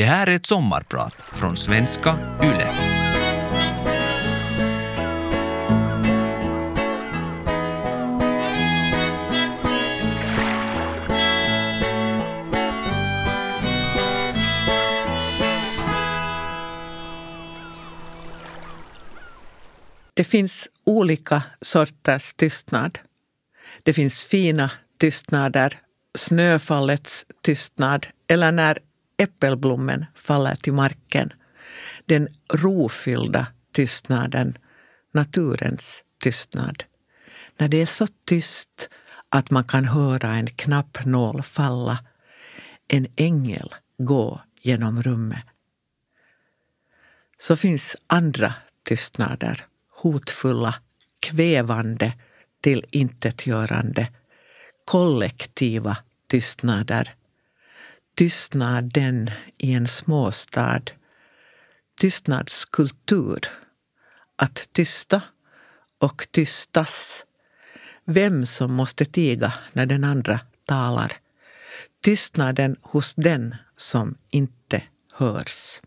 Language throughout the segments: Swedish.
Det här är ett sommarprat från svenska YLE. Det finns olika sorters tystnad. Det finns fina tystnader, snöfallets tystnad eller när äppelblommen faller till marken. Den rofyllda tystnaden, naturens tystnad. När det är så tyst att man kan höra en knappnål falla, en ängel gå genom rummet. Så finns andra tystnader, hotfulla, kvävande, till intetgörande, kollektiva tystnader tystnaden i en småstad. Tystnadskultur. Att tysta och tystas. Vem som måste tiga när den andra talar. Tystnaden hos den som inte hörs.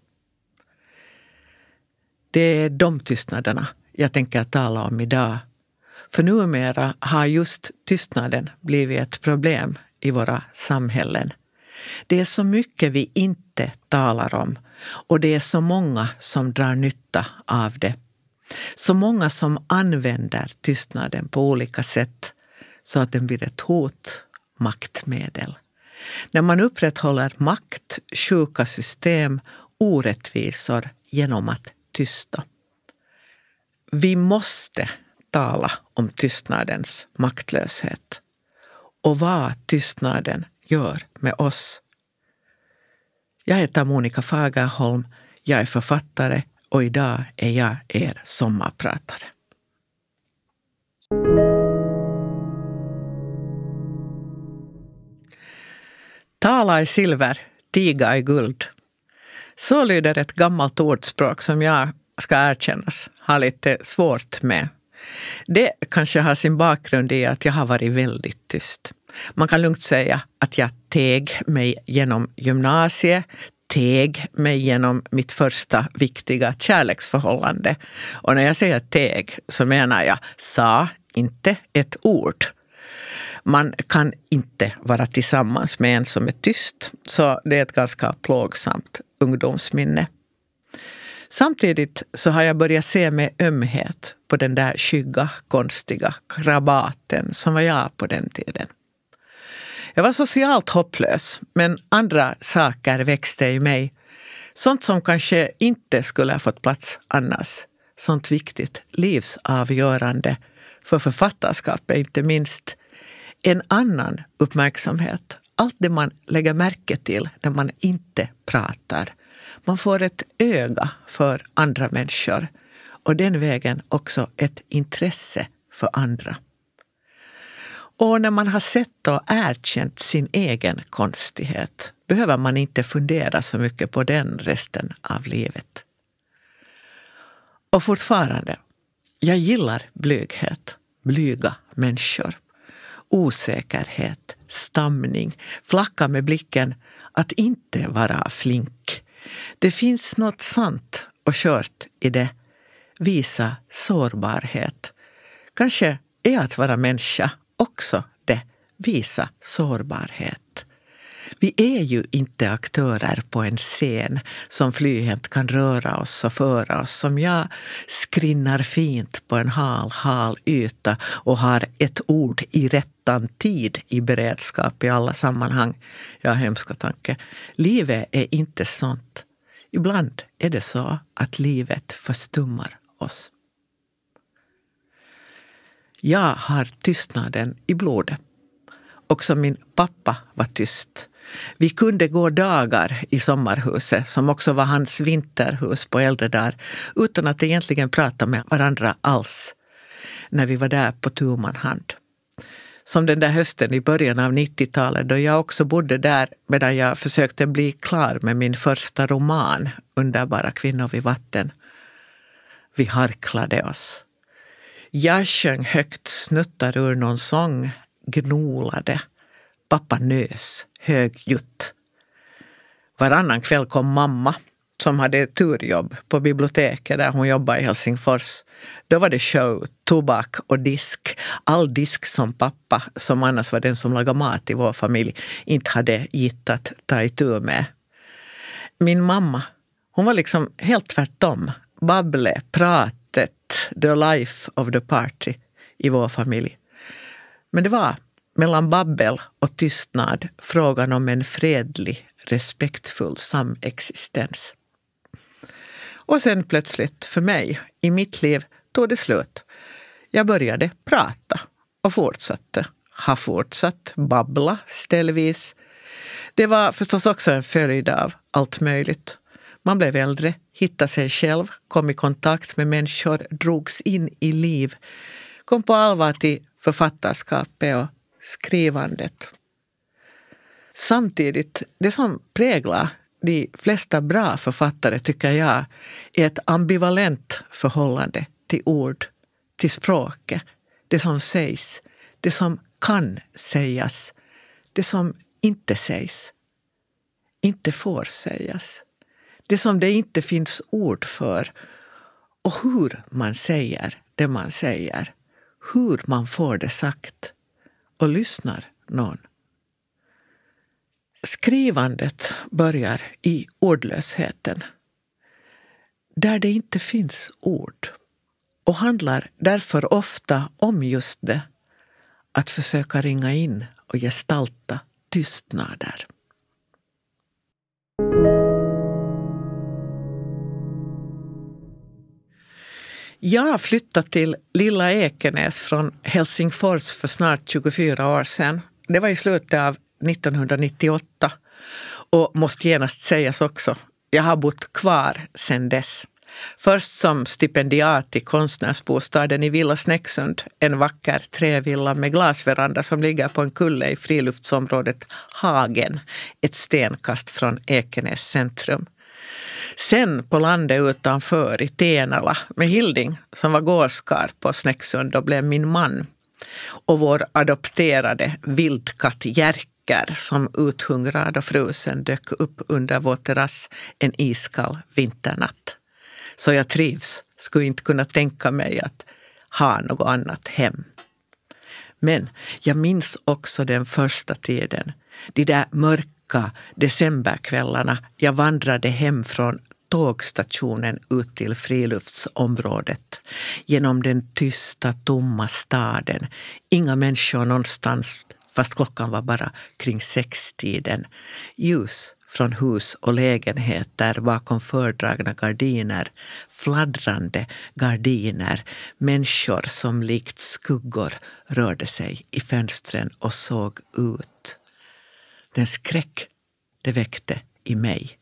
Det är de tystnaderna jag tänker tala om idag. För numera har just tystnaden blivit ett problem i våra samhällen. Det är så mycket vi inte talar om och det är så många som drar nytta av det. Så många som använder tystnaden på olika sätt så att den blir ett hot, maktmedel. När man upprätthåller makt, sjuka system, orättvisor genom att tysta. Vi måste tala om tystnadens maktlöshet och vad tystnaden gör med oss. Jag heter Monica Fagerholm, jag är författare och idag är jag er sommarpratare. Tala i silver, tiga i guld. Så lyder ett gammalt ordspråk som jag, ska erkännas, har lite svårt med. Det kanske har sin bakgrund i att jag har varit väldigt tyst. Man kan lugnt säga att jag teg mig genom gymnasiet, teg mig genom mitt första viktiga kärleksförhållande. Och när jag säger teg så menar jag sa inte ett ord. Man kan inte vara tillsammans med en som är tyst. Så det är ett ganska plågsamt ungdomsminne. Samtidigt så har jag börjat se med ömhet på den där skygga, konstiga krabaten som var jag på den tiden. Jag var socialt hopplös, men andra saker växte i mig. Sånt som kanske inte skulle ha fått plats annars. Sånt viktigt, livsavgörande för författarskapet inte minst. En annan uppmärksamhet, allt det man lägger märke till när man inte pratar. Man får ett öga för andra människor och den vägen också ett intresse för andra. Och när man har sett och erkänt sin egen konstighet behöver man inte fundera så mycket på den resten av livet. Och fortfarande, jag gillar blyghet, blyga människor. Osäkerhet, stamning, flacka med blicken, att inte vara flink. Det finns något sant och skört i det. Visa sårbarhet. Kanske är att vara människa också det, visa sårbarhet. Vi är ju inte aktörer på en scen som flyhänt kan röra oss och föra oss. Som jag skrinnar fint på en hal, hal yta och har ett ord i rättan tid i beredskap i alla sammanhang. Ja, hemska tanke. Livet är inte sånt. Ibland är det så att livet förstummar oss. Jag har tystnaden i blodet. Också min pappa var tyst. Vi kunde gå dagar i sommarhuset, som också var hans vinterhus på äldre dagar, utan att egentligen prata med varandra alls, när vi var där på tu man hand. Som den där hösten i början av 90-talet då jag också bodde där medan jag försökte bli klar med min första roman, Underbara kvinnor vid vatten. Vi harklade oss. Jag sjöng högt snuttar ur någon sång, gnolade. Pappa nös högljutt. Varannan kväll kom mamma som hade turjobb på biblioteket där hon jobbade i Helsingfors. Då var det show, tobak och disk. All disk som pappa, som annars var den som lagade mat i vår familj, inte hade gitt att ta itu med. Min mamma, hon var liksom helt tvärtom. Babble, sättet the life of the party i vår familj. Men det var mellan babbel och tystnad frågan om en fredlig, respektfull samexistens. Och sen plötsligt, för mig, i mitt liv, tog det slut. Jag började prata och fortsatte. Har fortsatt babbla ställvis. Det var förstås också en följd av allt möjligt. Man blev äldre, hittade sig själv, kom i kontakt med människor, drogs in i liv, kom på allvar till författarskapet och skrivandet. Samtidigt, det som präglar de flesta bra författare, tycker jag, är ett ambivalent förhållande till ord, till språket, det som sägs, det som kan sägas, det som inte sägs, inte får sägas. Det som det inte finns ord för och hur man säger det man säger. Hur man får det sagt. Och lyssnar någon? Skrivandet börjar i ordlösheten. Där det inte finns ord. Och handlar därför ofta om just det. Att försöka ringa in och gestalta tystnader. Jag flyttade till lilla Ekenäs från Helsingfors för snart 24 år sedan. Det var i slutet av 1998. Och måste genast sägas också, jag har bott kvar sedan dess. Först som stipendiat i konstnärsbostaden i Villa Snäcksund, en vacker trävilla med glasveranda som ligger på en kulle i friluftsområdet Hagen, ett stenkast från Ekenäs centrum. Sen på landet utanför i Tenala med Hilding som var gårdskar på Snäcksund och blev min man. Och vår adopterade vildkatt Jerker som uthungrad och frusen dök upp under vår terrass en iskall vinternatt. Så jag trivs, skulle inte kunna tänka mig att ha något annat hem. Men jag minns också den första tiden, de där mörka decemberkvällarna jag vandrade hem från tågstationen ut till friluftsområdet. Genom den tysta, tomma staden. Inga människor någonstans, fast klockan var bara kring sextiden. Ljus från hus och lägenheter bakom fördragna gardiner. Fladdrande gardiner. Människor som likt skuggor rörde sig i fönstren och såg ut. Den skräck det väckte i mig.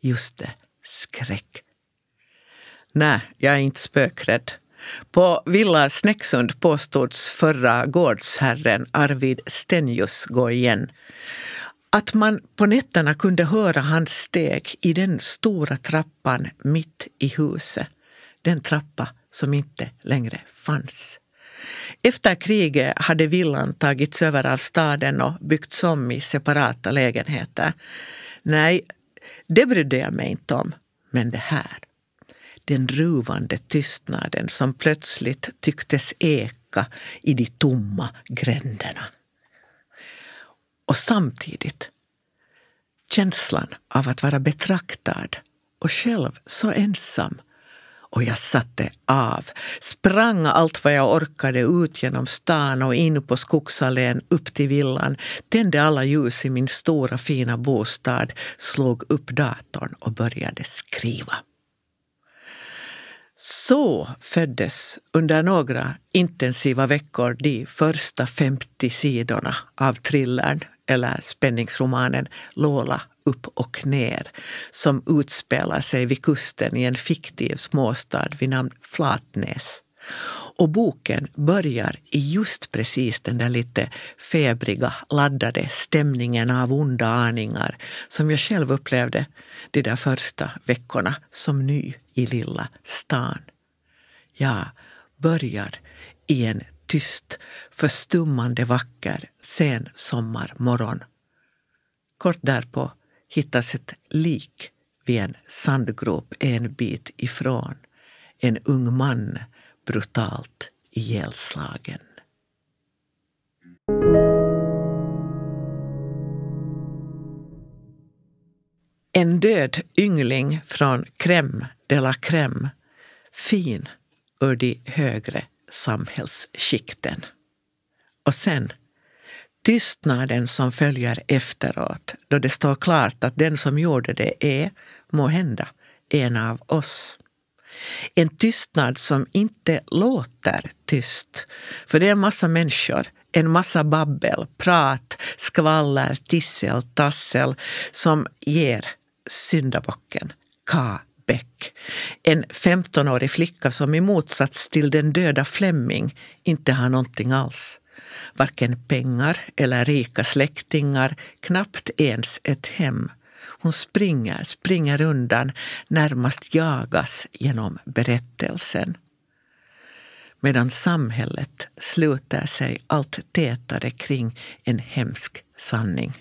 Just det, skräck. Nej, jag är inte spökrädd. På Villa Snäcksund påstods förra gårdsherren Arvid Stenjus gå igen. Att man på nätterna kunde höra hans steg i den stora trappan mitt i huset. Den trappa som inte längre fanns. Efter kriget hade villan tagits över av staden och byggts om i separata lägenheter. Nej, det brydde jag mig inte om. Men det här, den ruvande tystnaden som plötsligt tycktes eka i de tomma gränderna. Och samtidigt känslan av att vara betraktad och själv så ensam och jag satte av, sprang allt vad jag orkade ut genom stan och in på Skogsallén upp till villan, tände alla ljus i min stora fina bostad, slog upp datorn och började skriva. Så föddes under några intensiva veckor de första 50 sidorna av thrillern eller spänningsromanen Lola upp och ner som utspelar sig vid kusten i en fiktiv småstad vid namn Flatnäs. Och boken börjar i just precis den där lite febriga, laddade stämningen av onda aningar som jag själv upplevde de där första veckorna som ny i lilla stan. Jag börjar i en tyst, förstummande vacker sen sommarmorgon. Kort därpå hittas ett lik vid en sandgrop en bit ifrån. En ung man brutalt ihjälslagen. En död yngling från Crème de la Crème. Fin ur de högre samhällsskikten. Och sen tystnaden som följer efteråt då det står klart att den som gjorde det är, må hända, en av oss. En tystnad som inte låter tyst. För det är en massa människor, en massa babbel, prat, skvaller, tissel, tassel som ger syndabocken, Ka Beck. En 15-årig flicka som i motsats till den döda Fleming inte har någonting alls. Varken pengar eller rika släktingar, knappt ens ett hem. Hon springer, springer undan, närmast jagas genom berättelsen. Medan samhället sluter sig allt tätare kring en hemsk sanning.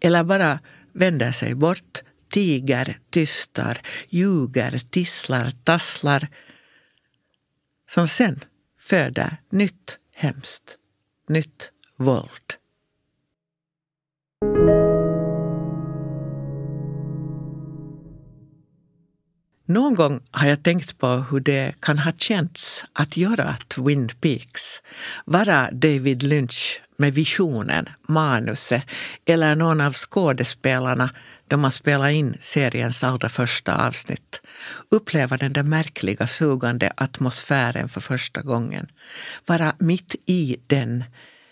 Eller bara vänder sig bort, tiger, tystar, ljuger, tisslar, tasslar. Som sen föder nytt hemskt, nytt våld. Någon gång har jag tänkt på hur det kan ha känts att göra Twin Peaks. Vara David Lynch med visionen, manuset eller någon av skådespelarna då man spelar in seriens allra första avsnitt. Uppleva den där märkliga sugande atmosfären för första gången. Vara mitt i den,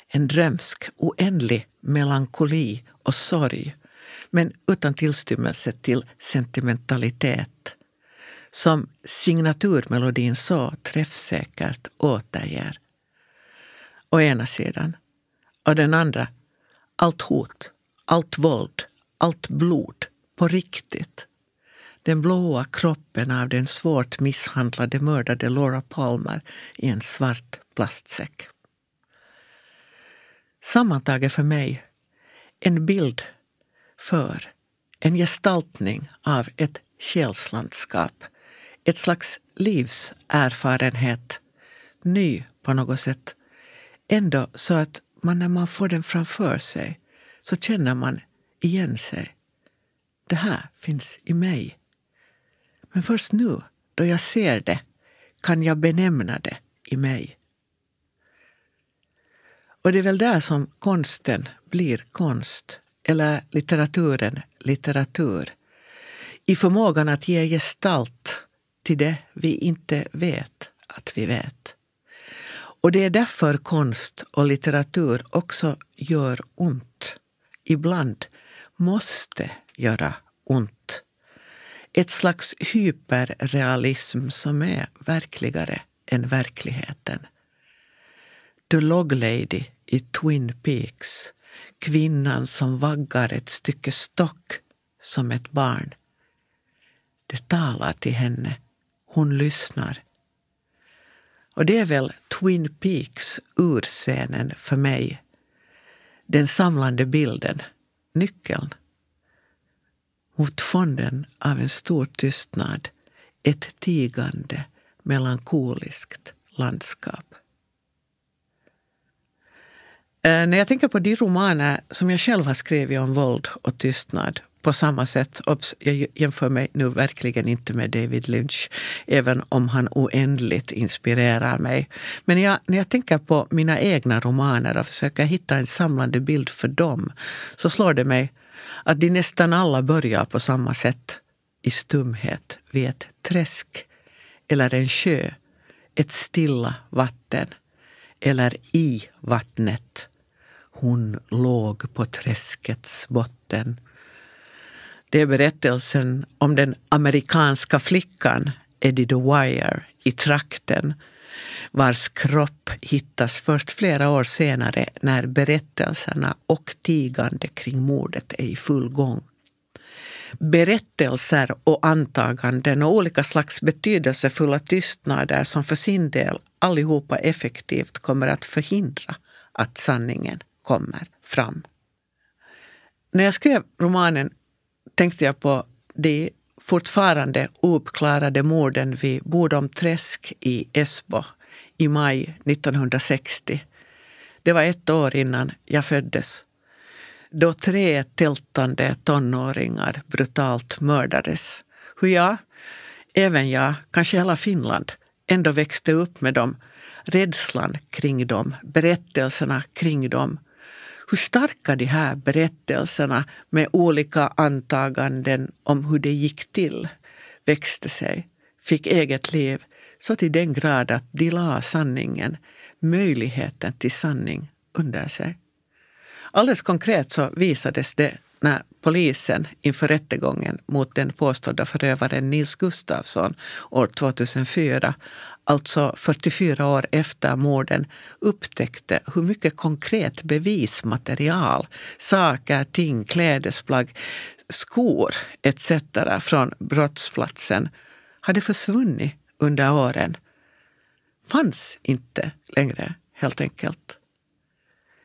en drömsk, oändlig melankoli och sorg men utan tillstymmelse till sentimentalitet som signaturmelodin så träffsäkert återger. Å ena sidan. Och den andra, allt hot, allt våld, allt blod, på riktigt. Den blåa kroppen av den svårt misshandlade mördade Laura Palmer i en svart plastsäck. Sammantaget för mig en bild för, en gestaltning av ett själslandskap ett slags livserfarenhet, ny på något sätt. Ändå så att man när man får den framför sig så känner man igen sig. Det här finns i mig. Men först nu, då jag ser det, kan jag benämna det i mig. Och det är väl där som konsten blir konst, eller litteraturen litteratur. I förmågan att ge gestalt till det vi inte vet att vi vet. Och det är därför konst och litteratur också gör ont. Ibland måste göra ont. Ett slags hyperrealism som är verkligare än verkligheten. The Log Lady i Twin Peaks. Kvinnan som vaggar ett stycke stock som ett barn. Det talar till henne hon lyssnar. Och det är väl Twin Peaks urscenen för mig. Den samlande bilden, nyckeln. Mot fonden av en stor tystnad, ett tigande, melankoliskt landskap. Eh, när jag tänker på de romaner som jag själv har skrivit om våld och tystnad på samma sätt. Jag jämför mig nu verkligen inte med David Lynch, även om han oändligt inspirerar mig. Men jag, när jag tänker på mina egna romaner och försöker hitta en samlande bild för dem, så slår det mig att de nästan alla börjar på samma sätt. I stumhet vid ett träsk eller en sjö, ett stilla vatten eller i vattnet. Hon låg på träskets botten det är berättelsen om den amerikanska flickan Eddie the Wire i trakten vars kropp hittas först flera år senare när berättelserna och tigande kring mordet är i full gång. Berättelser och antaganden och olika slags betydelsefulla tystnader som för sin del allihopa effektivt kommer att förhindra att sanningen kommer fram. När jag skrev romanen tänkte jag på de fortfarande ouppklarade morden vid Bodom träsk i Esbo i maj 1960. Det var ett år innan jag föddes. Då tre tältande tonåringar brutalt mördades. Hur jag, även jag, kanske hela Finland, ändå växte upp med dem. Rädslan kring dem, berättelserna kring dem. Hur starka de här berättelserna med olika antaganden om hur det gick till växte sig, fick eget liv så till den grad att de la sanningen, möjligheten till sanning, under sig. Alldeles konkret så visades det när polisen inför rättegången mot den påstådda förövaren Nils Gustafsson år 2004, alltså 44 år efter morden, upptäckte hur mycket konkret bevismaterial, saker, ting, klädesplagg, skor etc. från brottsplatsen hade försvunnit under åren. Fanns inte längre, helt enkelt.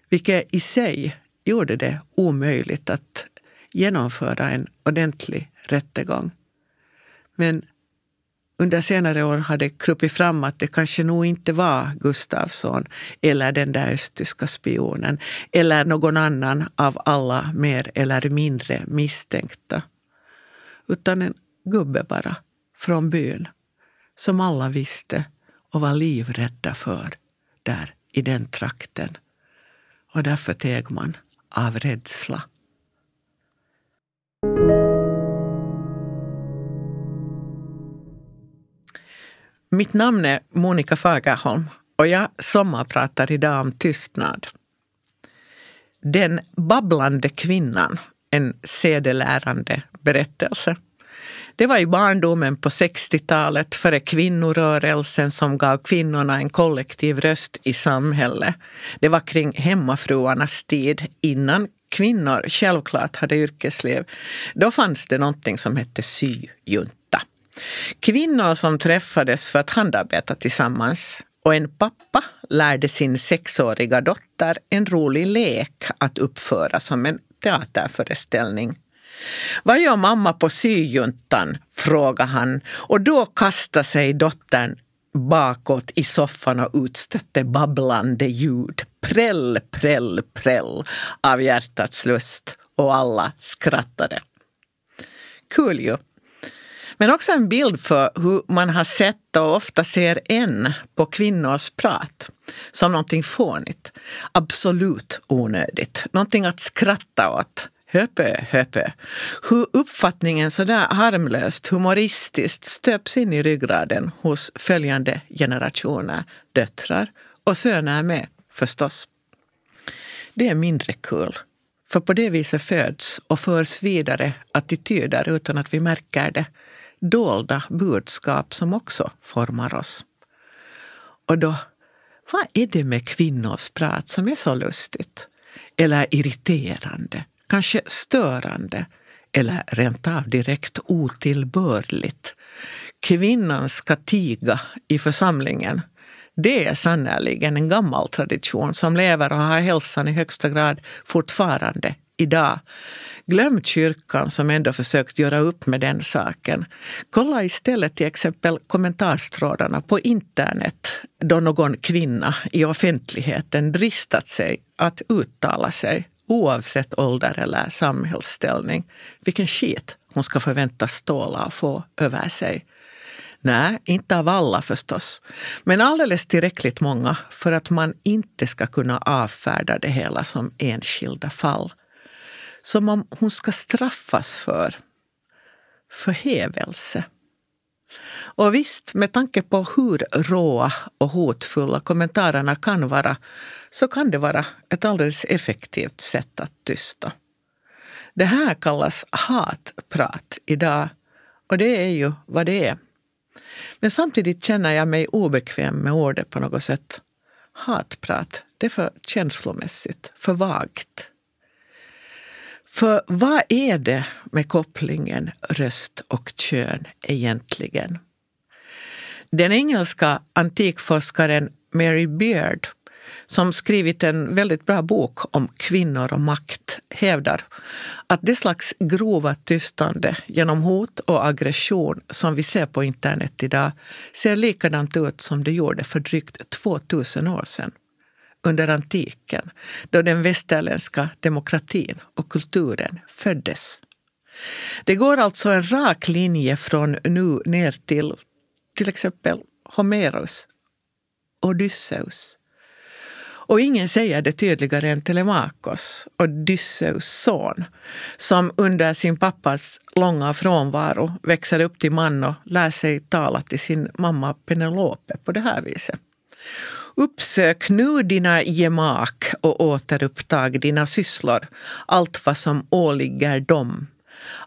Vilket i sig gjorde det omöjligt att genomföra en ordentlig rättegång. Men under senare år har det krupit fram att det kanske nog inte var Gustafsson eller den där östtyska spionen eller någon annan av alla mer eller mindre misstänkta. Utan en gubbe bara, från byn, som alla visste och var livrädda för där i den trakten. Och därför teg man av rädsla. Mitt namn är Monica Fagerholm och jag sommarpratar idag om tystnad. Den babblande kvinnan, en sedelärande berättelse. Det var i barndomen på 60-talet före kvinnorörelsen som gav kvinnorna en kollektiv röst i samhället. Det var kring hemmafruarnas tid innan kvinnor självklart hade yrkesliv. Då fanns det någonting som hette syjunt Kvinnor som träffades för att handarbeta tillsammans och en pappa lärde sin sexåriga dotter en rolig lek att uppföra som en teaterföreställning. Vad gör mamma på syjuntan? frågade han och då kastade sig dottern bakåt i soffan och utstötte babblande ljud. Präll, präll, präll av hjärtats lust och alla skrattade. Kul ju. Men också en bild för hur man har sett och ofta ser än på kvinnors prat. Som någonting fånigt, absolut onödigt, någonting att skratta åt Höpö, höpö. Hur uppfattningen sådär harmlöst, humoristiskt stöps in i ryggraden hos följande generationer, döttrar och söner med förstås. Det är mindre kul. För på det viset föds och förs vidare attityder utan att vi märker det. Dolda budskap som också formar oss. Och då, vad är det med kvinnors prat som är så lustigt? Eller irriterande? kanske störande eller rent av direkt otillbörligt. Kvinnan ska tiga i församlingen. Det är sannerligen en gammal tradition som lever och har hälsan i högsta grad fortfarande idag. Glöm kyrkan som ändå försökt göra upp med den saken. Kolla istället till exempel kommentarstrådarna på internet då någon kvinna i offentligheten dristat sig att uttala sig oavsett ålder eller samhällsställning, vilken skit hon ska förväntas tåla och få över sig. Nej, inte av alla förstås, men alldeles tillräckligt många för att man inte ska kunna avfärda det hela som enskilda fall. Som om hon ska straffas för förhävelse. Och visst, med tanke på hur råa och hotfulla kommentarerna kan vara så kan det vara ett alldeles effektivt sätt att tysta. Det här kallas hatprat idag och det är ju vad det är. Men samtidigt känner jag mig obekväm med ordet på något sätt. Hatprat, det är för känslomässigt, för vagt. För vad är det med kopplingen röst och kön egentligen? Den engelska antikforskaren Mary Beard som skrivit en väldigt bra bok om kvinnor och makt, hävdar att det slags grova tystande genom hot och aggression som vi ser på internet idag ser likadant ut som det gjorde för drygt 2000 år sedan under antiken, då den västerländska demokratin och kulturen föddes. Det går alltså en rak linje från nu ner till till exempel Homeros, Odysseus. Och ingen säger det tydligare än Telemakos, Odysseus son, som under sin pappas långa frånvaro växer upp till man och lär sig tala till sin mamma Penelope på det här viset. Uppsök nu dina gemak och återupptag dina sysslor, allt vad som åligger dem.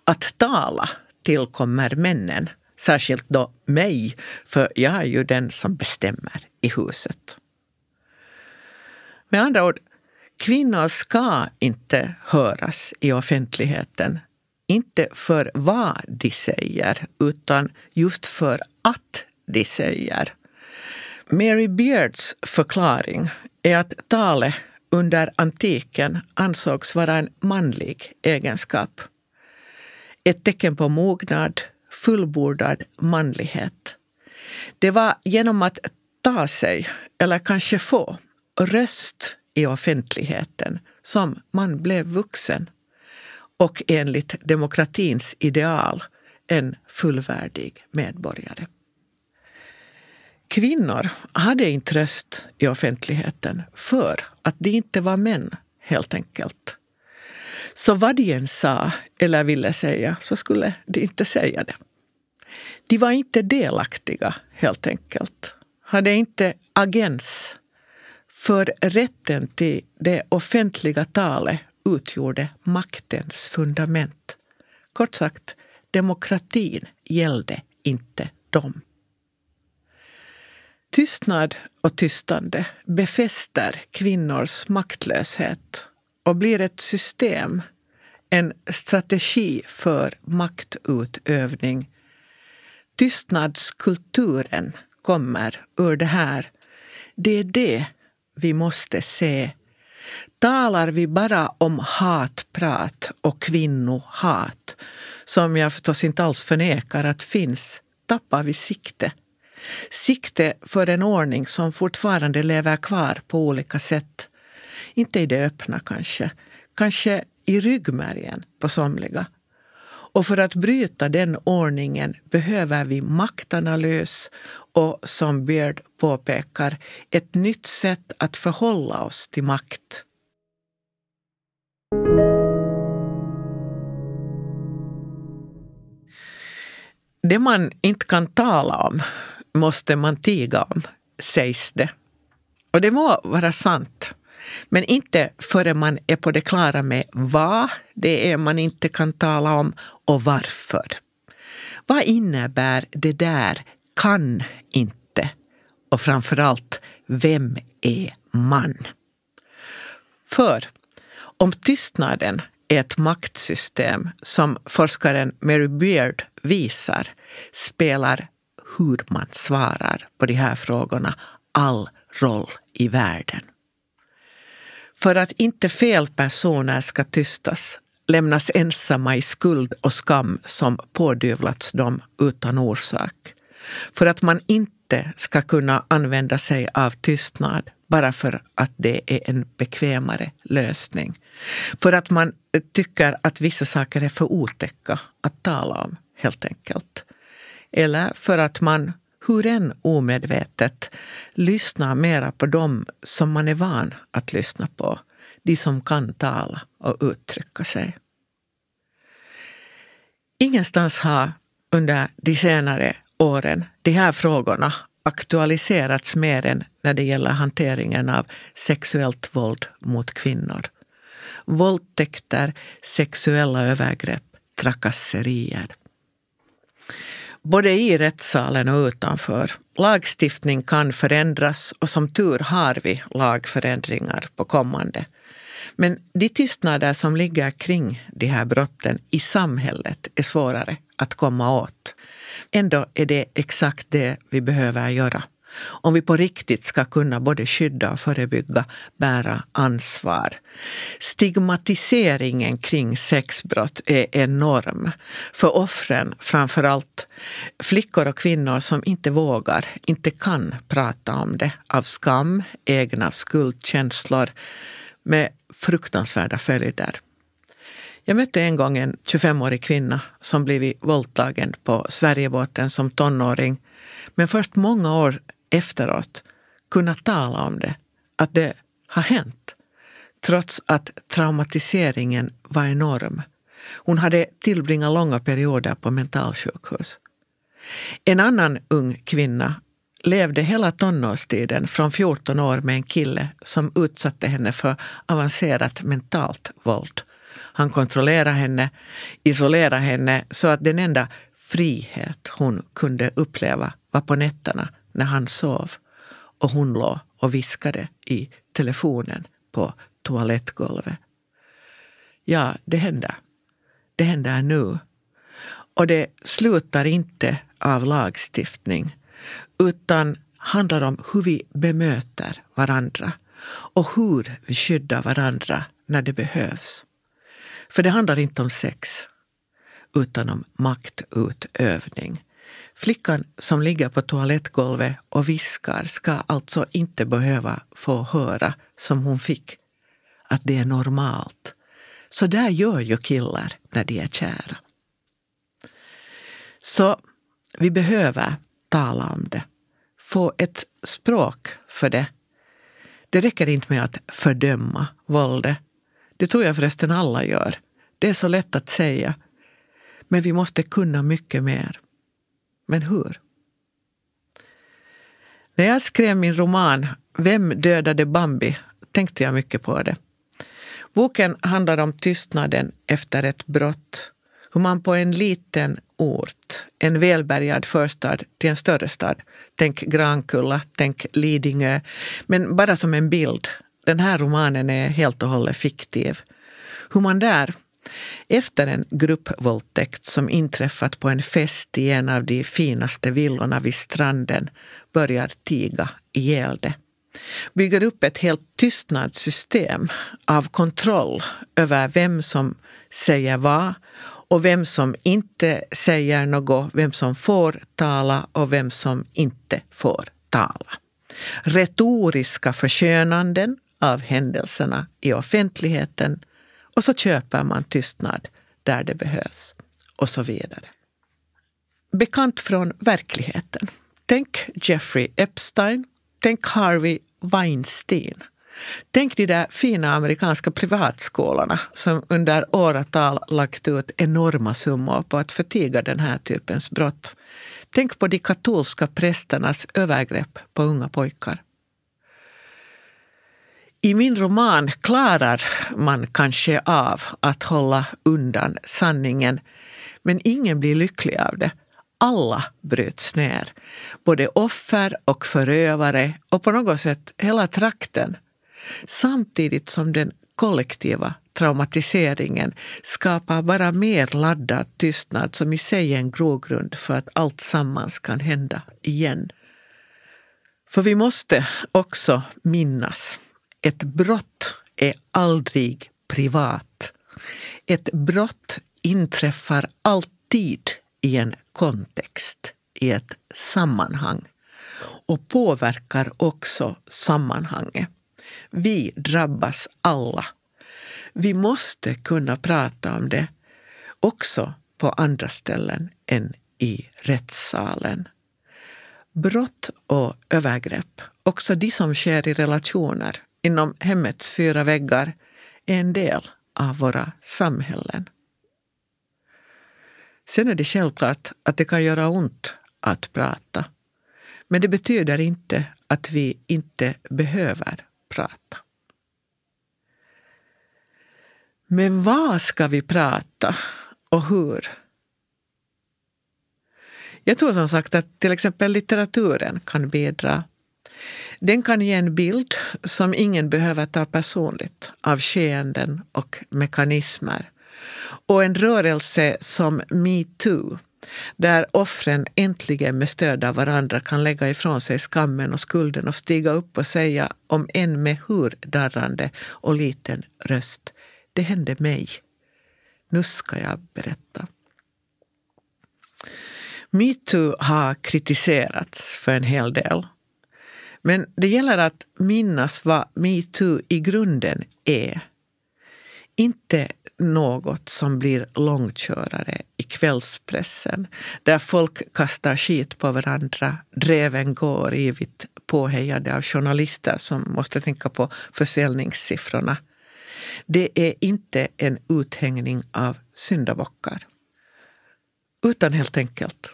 Att tala tillkommer männen, särskilt då mig, för jag är ju den som bestämmer i huset. Med andra ord, kvinnor ska inte höras i offentligheten. Inte för vad de säger, utan just för att de säger. Mary Beards förklaring är att talet under antiken ansågs vara en manlig egenskap. Ett tecken på mognad, fullbordad manlighet. Det var genom att ta sig, eller kanske få, röst i offentligheten som man blev vuxen och enligt demokratins ideal en fullvärdig medborgare. Kvinnor hade inte röst i offentligheten för att de inte var män, helt enkelt. Så vad de än sa eller ville säga så skulle de inte säga det. De var inte delaktiga, helt enkelt. Hade inte agens. För rätten till det offentliga talet utgjorde maktens fundament. Kort sagt, demokratin gällde inte dem. Tystnad och tystande befäster kvinnors maktlöshet och blir ett system, en strategi för maktutövning. Tystnadskulturen kommer ur det här. Det är det vi måste se. Talar vi bara om hatprat och kvinnohat, som jag förstås inte alls förnekar att finns, tappar vi sikte Sikte för en ordning som fortfarande lever kvar på olika sätt. Inte i det öppna kanske, kanske i ryggmärgen på somliga. Och för att bryta den ordningen behöver vi maktanalys och, som Beard påpekar, ett nytt sätt att förhålla oss till makt. Det man inte kan tala om måste man tiga om, sägs det. Och det må vara sant. Men inte förrän man är på det klara med vad det är man inte kan tala om och varför. Vad innebär det där kan inte? Och framförallt, vem är man? För om tystnaden är ett maktsystem som forskaren Mary Beard visar spelar hur man svarar på de här frågorna all roll i världen. För att inte fel personer ska tystas lämnas ensamma i skuld och skam som pådyvlats dem utan orsak. För att man inte ska kunna använda sig av tystnad bara för att det är en bekvämare lösning. För att man tycker att vissa saker är för otäcka att tala om, helt enkelt. Eller för att man, hur än omedvetet, lyssnar mera på dem som man är van att lyssna på. De som kan tala och uttrycka sig. Ingenstans har under de senare åren de här frågorna aktualiserats mer än när det gäller hanteringen av sexuellt våld mot kvinnor. Våldtäkter, sexuella övergrepp, trakasserier både i rättssalen och utanför. Lagstiftning kan förändras och som tur har vi lagförändringar på kommande. Men de tystnader som ligger kring de här brotten i samhället är svårare att komma åt. Ändå är det exakt det vi behöver göra om vi på riktigt ska kunna både skydda och förebygga, bära ansvar. Stigmatiseringen kring sexbrott är enorm för offren, framför allt flickor och kvinnor som inte vågar, inte kan prata om det av skam, egna skuldkänslor med fruktansvärda följder. Jag mötte en gång en 25-årig kvinna som blivit våldtagen på Sverigebåten som tonåring men först många år efteråt kunna tala om det, att det har hänt. Trots att traumatiseringen var enorm. Hon hade tillbringat långa perioder på mentalsjukhus. En annan ung kvinna levde hela tonårstiden från 14 år med en kille som utsatte henne för avancerat mentalt våld. Han kontrollerade henne, isolerade henne så att den enda frihet hon kunde uppleva var på nätterna när han sov och hon låg och viskade i telefonen på toalettgolvet. Ja, det händer. Det händer nu. Och det slutar inte av lagstiftning utan handlar om hur vi bemöter varandra och hur vi skyddar varandra när det behövs. För det handlar inte om sex, utan om maktutövning. Flickan som ligger på toalettgolvet och viskar ska alltså inte behöva få höra, som hon fick, att det är normalt. Så där gör ju killar när de är kära. Så vi behöver tala om det. Få ett språk för det. Det räcker inte med att fördöma våldet. Det tror jag förresten alla gör. Det är så lätt att säga. Men vi måste kunna mycket mer. Men hur? När jag skrev min roman Vem dödade Bambi tänkte jag mycket på det. Boken handlar om tystnaden efter ett brott. Hur man på en liten ort, en välbärgad förstad till en större stad, tänk Grankulla, tänk Lidingö, men bara som en bild. Den här romanen är helt och hållet fiktiv. Hur man där efter en gruppvåldtäkt som inträffat på en fest i en av de finaste villorna vid stranden börjar tiga ihjäl det. Bygger upp ett helt tystnadssystem av kontroll över vem som säger vad och vem som inte säger något, vem som får tala och vem som inte får tala. Retoriska förskönanden av händelserna i offentligheten och så köper man tystnad där det behövs. Och så vidare. Bekant från verkligheten. Tänk Jeffrey Epstein. Tänk Harvey Weinstein. Tänk de där fina amerikanska privatskolorna som under åratal lagt ut enorma summor på att förtiga den här typens brott. Tänk på de katolska prästernas övergrepp på unga pojkar. I min roman klarar man kanske av att hålla undan sanningen men ingen blir lycklig av det. Alla bryts ner. Både offer och förövare och på något sätt hela trakten. Samtidigt som den kollektiva traumatiseringen skapar bara mer laddad tystnad som i sig är en grogrund för att allt sammans kan hända igen. För vi måste också minnas ett brott är aldrig privat. Ett brott inträffar alltid i en kontext, i ett sammanhang och påverkar också sammanhanget. Vi drabbas alla. Vi måste kunna prata om det också på andra ställen än i rättssalen. Brott och övergrepp, också de som sker i relationer, inom hemmets fyra väggar är en del av våra samhällen. Sen är det självklart att det kan göra ont att prata. Men det betyder inte att vi inte behöver prata. Men vad ska vi prata och hur? Jag tror som sagt att till exempel litteraturen kan bidra den kan ge en bild som ingen behöver ta personligt av skeenden och mekanismer. Och en rörelse som metoo där offren äntligen med stöd av varandra kan lägga ifrån sig skammen och skulden och stiga upp och säga, om än med hur darrande och liten röst, det hände mig. Nu ska jag berätta. Metoo har kritiserats för en hel del. Men det gäller att minnas vad metoo i grunden är. Inte något som blir långkörare i kvällspressen där folk kastar skit på varandra, dreven går ivrigt påhejade av journalister som måste tänka på försäljningssiffrorna. Det är inte en uthängning av syndabockar. Utan helt enkelt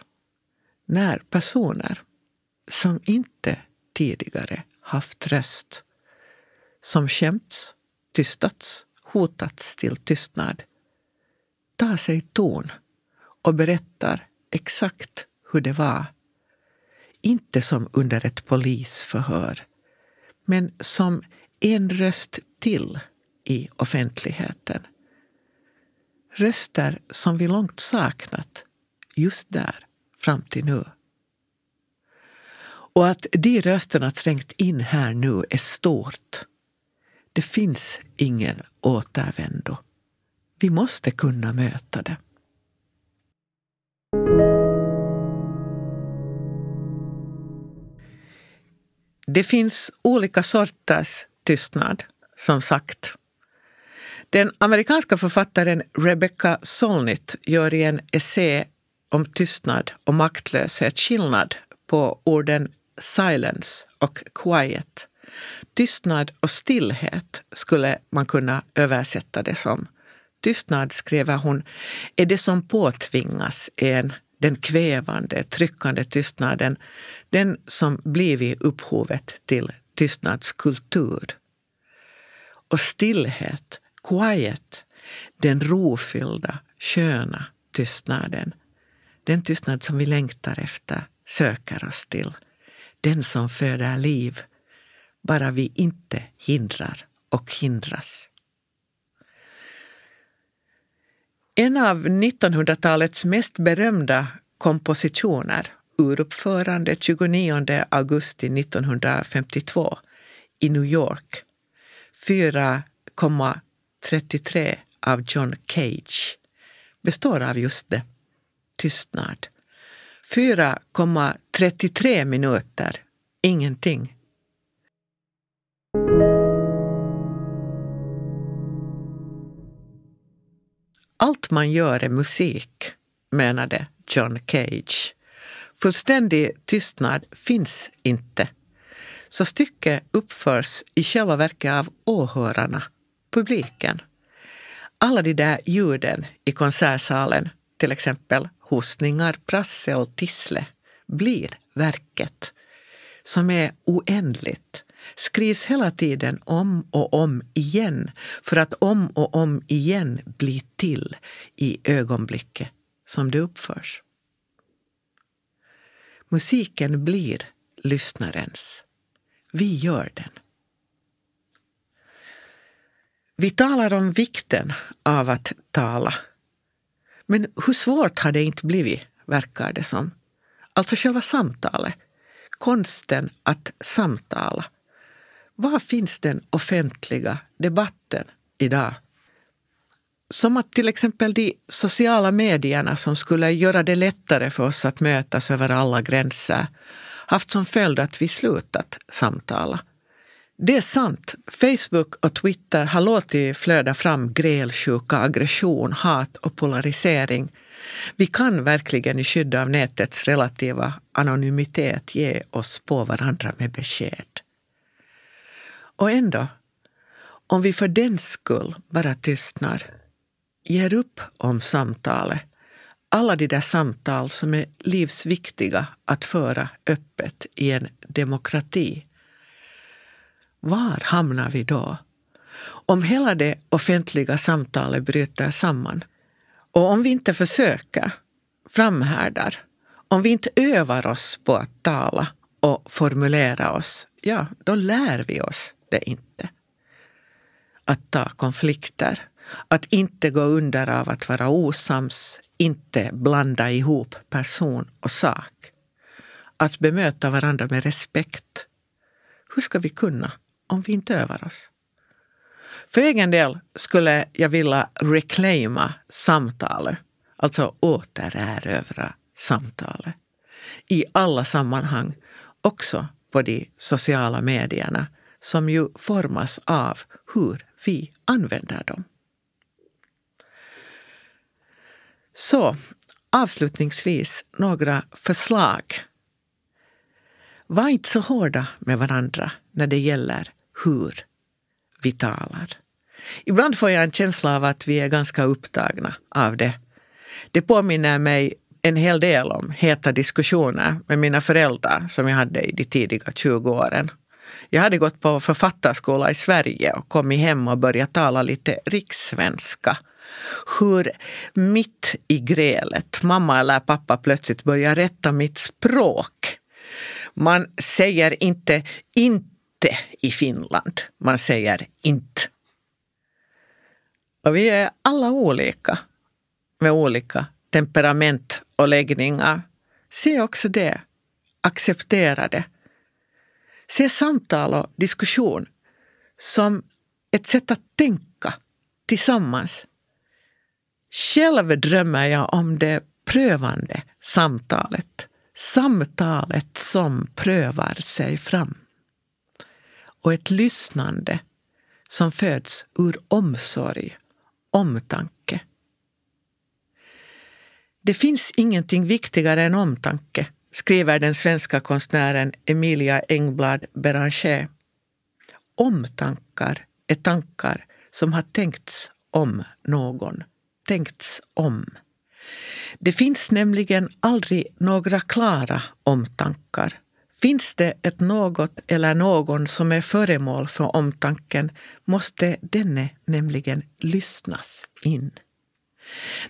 när personer som inte tidigare haft röst, som skämts, tystats, hotats till tystnad, tar sig ton och berättar exakt hur det var. Inte som under ett polisförhör, men som en röst till i offentligheten. Röster som vi långt saknat just där fram till nu. Och att de rösterna trängt in här nu är stort. Det finns ingen återvändo. Vi måste kunna möta det. Det finns olika sorters tystnad, som sagt. Den amerikanska författaren Rebecca Solnit gör i en essä om tystnad och maktlöshet skillnad på orden silence och quiet. Tystnad och stillhet skulle man kunna översätta det som. Tystnad, skriver hon, är det som påtvingas en, den kvävande, tryckande tystnaden, den som blivit upphovet till tystnadskultur. Och stillhet, quiet, den rofyllda, sköna tystnaden. Den tystnad som vi längtar efter, söker oss till. Den som föder liv, bara vi inte hindrar och hindras. En av 1900-talets mest berömda kompositioner, uruppförande 29 augusti 1952 i New York, 4,33 av John Cage, består av just det, tystnad. 33 minuter, ingenting. Allt man gör är musik, menade John Cage. Fullständig tystnad finns inte. Så stycket uppförs i själva verket av åhörarna, publiken. Alla de där ljuden i konsertsalen, till exempel hostningar, prassel, tissle, blir verket som är oändligt skrivs hela tiden om och om igen för att om och om igen bli till i ögonblicket som det uppförs. Musiken blir lyssnarens. Vi gör den. Vi talar om vikten av att tala. Men hur svårt har det inte blivit, verkar det som. Alltså själva samtalet. Konsten att samtala. Var finns den offentliga debatten idag? Som att till exempel de sociala medierna som skulle göra det lättare för oss att mötas över alla gränser haft som följd att vi slutat samtala. Det är sant. Facebook och Twitter har låtit flöda fram grälsjuka, aggression, hat och polarisering. Vi kan verkligen i skydd av nätets relativa anonymitet ge oss på varandra med besked. Och ändå, om vi för den skull bara tystnar, ger upp om samtalet, alla de där samtal som är livsviktiga att föra öppet i en demokrati, var hamnar vi då? Om hela det offentliga samtalet bryter samman och om vi inte försöker, framhärdar, om vi inte övar oss på att tala och formulera oss, ja, då lär vi oss det inte. Att ta konflikter, att inte gå under av att vara osams, inte blanda ihop person och sak. Att bemöta varandra med respekt. Hur ska vi kunna om vi inte övar oss? För egen del skulle jag vilja reclaima samtalet, alltså återerövra samtalet i alla sammanhang, också på de sociala medierna som ju formas av hur vi använder dem. Så avslutningsvis några förslag. Var inte så hårda med varandra när det gäller hur vi talar. Ibland får jag en känsla av att vi är ganska upptagna av det. Det påminner mig en hel del om heta diskussioner med mina föräldrar som jag hade i de tidiga 20 åren. Jag hade gått på författarskola i Sverige och kommit hem och börjat tala lite rikssvenska. Hur mitt i grälet mamma eller pappa plötsligt börjar rätta mitt språk. Man säger inte inte inte i Finland, man säger inte. Och vi är alla olika med olika temperament och läggningar. Se också det. Acceptera det. Se samtal och diskussion som ett sätt att tänka tillsammans. Själv drömmer jag om det prövande samtalet. Samtalet som prövar sig fram. Och ett lyssnande som föds ur omsorg, omtanke det finns ingenting viktigare än omtanke, skriver den svenska konstnären Emilia Engblad Beranger. Omtankar är tankar som har tänkts om någon, tänkts om. Det finns nämligen aldrig några klara omtankar. Finns det ett något eller någon som är föremål för omtanken måste denne nämligen lyssnas in.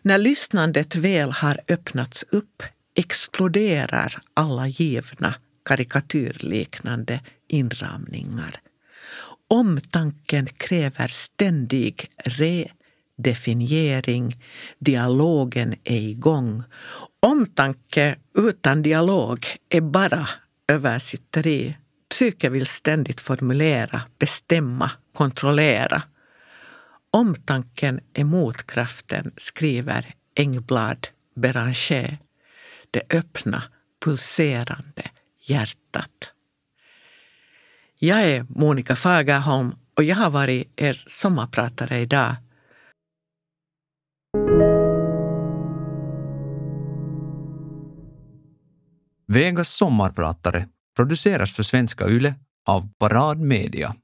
När lyssnandet väl har öppnats upp exploderar alla givna karikatyrliknande inramningar. Omtanken kräver ständig redefiniering. Dialogen är igång. Omtanke utan dialog är bara översitteri. Psyke vill ständigt formulera, bestämma, kontrollera. Omtanken är motkraften, skriver Engblad Beranger. Det öppna, pulserande hjärtat. Jag är Monica Fagerholm och jag har varit er sommarpratare idag. Vegas sommarpratare produceras för Svenska Yle av Parad Media.